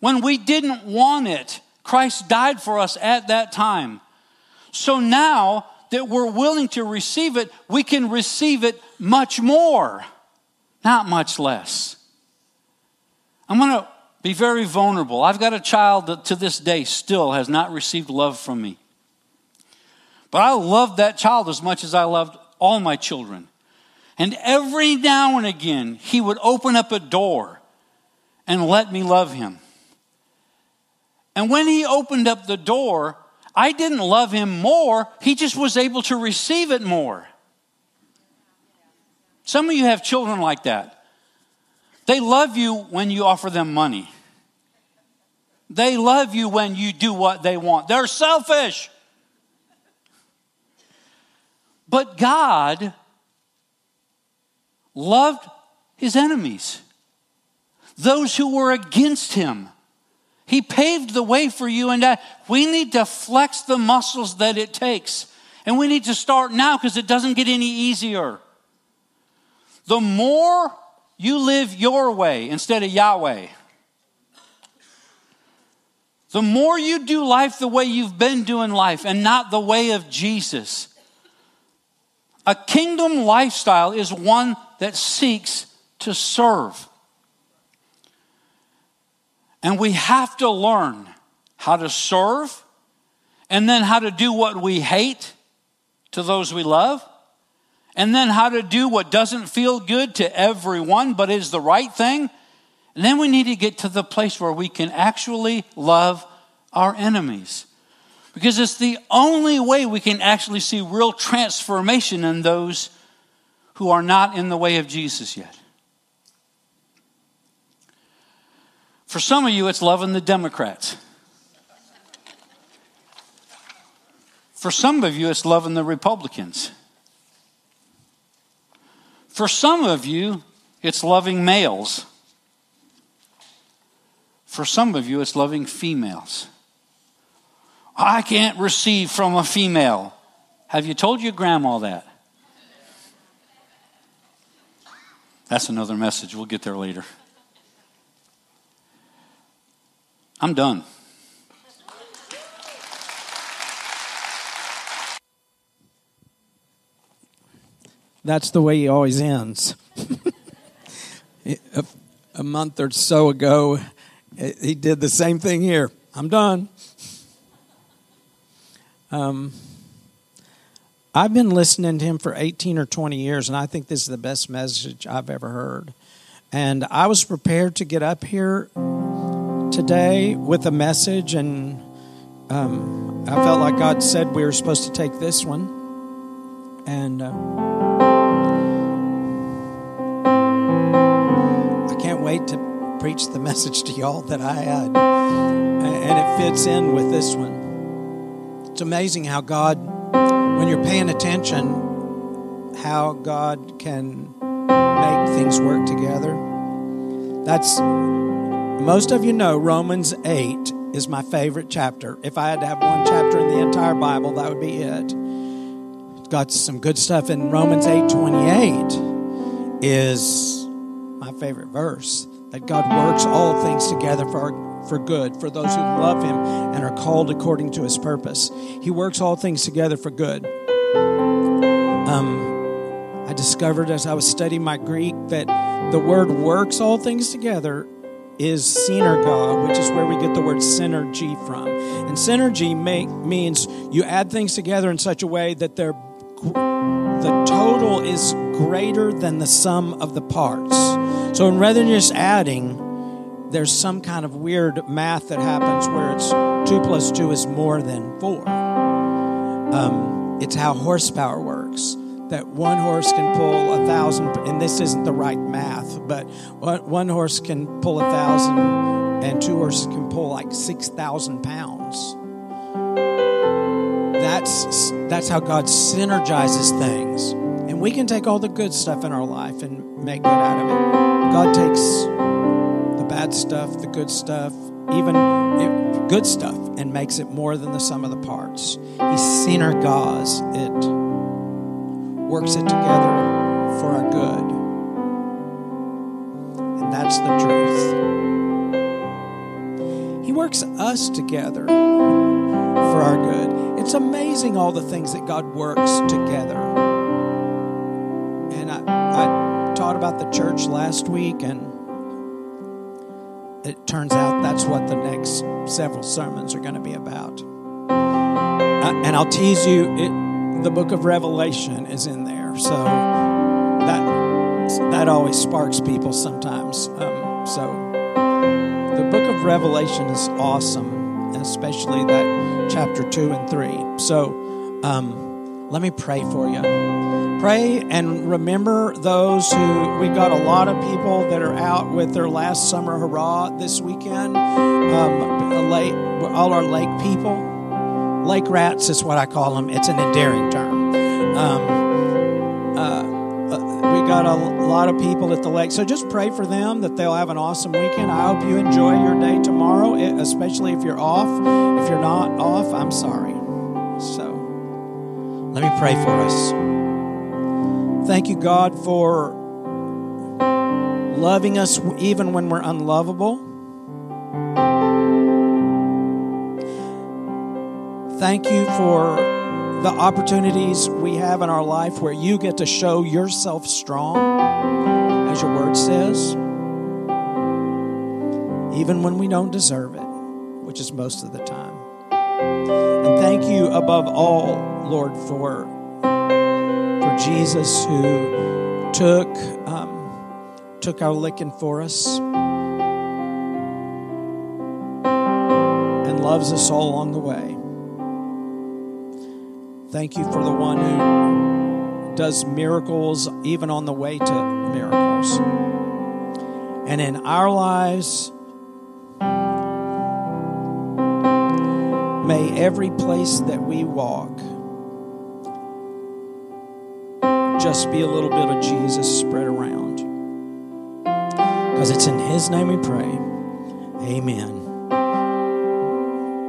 when we didn't want it, Christ died for us at that time. So now that we're willing to receive it, we can receive it much more, not much less. I'm going to be very vulnerable. I've got a child that to this day still has not received love from me. But I loved that child as much as I loved all my children. And every now and again, he would open up a door and let me love him. And when he opened up the door, I didn't love him more, he just was able to receive it more. Some of you have children like that. They love you when you offer them money. They love you when you do what they want. They're selfish. But God loved his enemies, those who were against him. He paved the way for you and I. We need to flex the muscles that it takes. And we need to start now because it doesn't get any easier. The more you live your way instead of Yahweh, the more you do life the way you've been doing life and not the way of Jesus. A kingdom lifestyle is one that seeks to serve. And we have to learn how to serve and then how to do what we hate to those we love and then how to do what doesn't feel good to everyone but is the right thing. And then we need to get to the place where we can actually love our enemies. Because it's the only way we can actually see real transformation in those who are not in the way of Jesus yet. For some of you, it's loving the Democrats. For some of you, it's loving the Republicans. For some of you, it's loving males. For some of you, it's loving females. I can't receive from a female. Have you told your grandma that? That's another message. We'll get there later. I'm done. That's the way he always ends. *laughs* a, a month or so ago, he did the same thing here. I'm done. Um, I've been listening to him for 18 or 20 years, and I think this is the best message I've ever heard. And I was prepared to get up here today with a message, and um, I felt like God said we were supposed to take this one. And uh, I can't wait to preach the message to y'all that I had. And it fits in with this one. It's amazing how God, when you're paying attention, how God can make things work together. That's most of you know Romans 8 is my favorite chapter. If I had to have one chapter in the entire Bible, that would be it. It's got some good stuff in Romans 8 28 is my favorite verse that God works all things together for for good for those who love him and are called according to his purpose. He works all things together for good. Um, I discovered as I was studying my Greek that the word works all things together is synerga, which is where we get the word synergy from. And synergy means you add things together in such a way that they're the total is greater than the sum of the parts. So in rather than just adding, there's some kind of weird math that happens where it's two plus two is more than four. Um, it's how horsepower works. That one horse can pull a thousand, and this isn't the right math, but one, horse can pull a thousand, and two horses can pull like six thousand pounds. That's that's how God synergizes things, and we can take all the good stuff in our life and make good out of it. God takes the bad stuff, the good stuff, even good stuff, and makes it more than the sum of the parts. He synergizes it, works it together for our good. And that's the truth. He works us together for our good. It's amazing all the things that God works together. And I, I taught about the church last week, and it turns out that's what the next several sermons are going to be about. Uh, and I'll tease you, it, the book of Revelation is in there. So that, that always sparks people sometimes. Um, so the book of Revelation is awesome, especially that chapter 2 and 3. So um, let me pray for you. Pray and remember those who, we've got a lot of people that are out with their last summer hurrah this weekend. Um, lake, all our lake people. Lake rats is what I call them, it's an endearing term. Um, uh, uh, we got a lot of people at the lake. So just pray for them that they'll have an awesome weekend. I hope you enjoy your day tomorrow, especially if you're off. If you're not off, I'm sorry. So let me pray for us. Thank you, God, for loving us even when we're unlovable. Thank you for the opportunities we have in our life where you get to show yourself strong, as your word says, even when we don't deserve it, which is most of the time. And thank you above all, Lord, for, for Jesus who took, um, took our licking for us and loves us all along the way. Thank you for the one who does miracles even on the way to miracles. And in our lives, may every place that we walk just be a little bit of Jesus spread around. Because it's in His name we pray. Amen.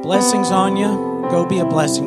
Blessings on you. Go be a blessing.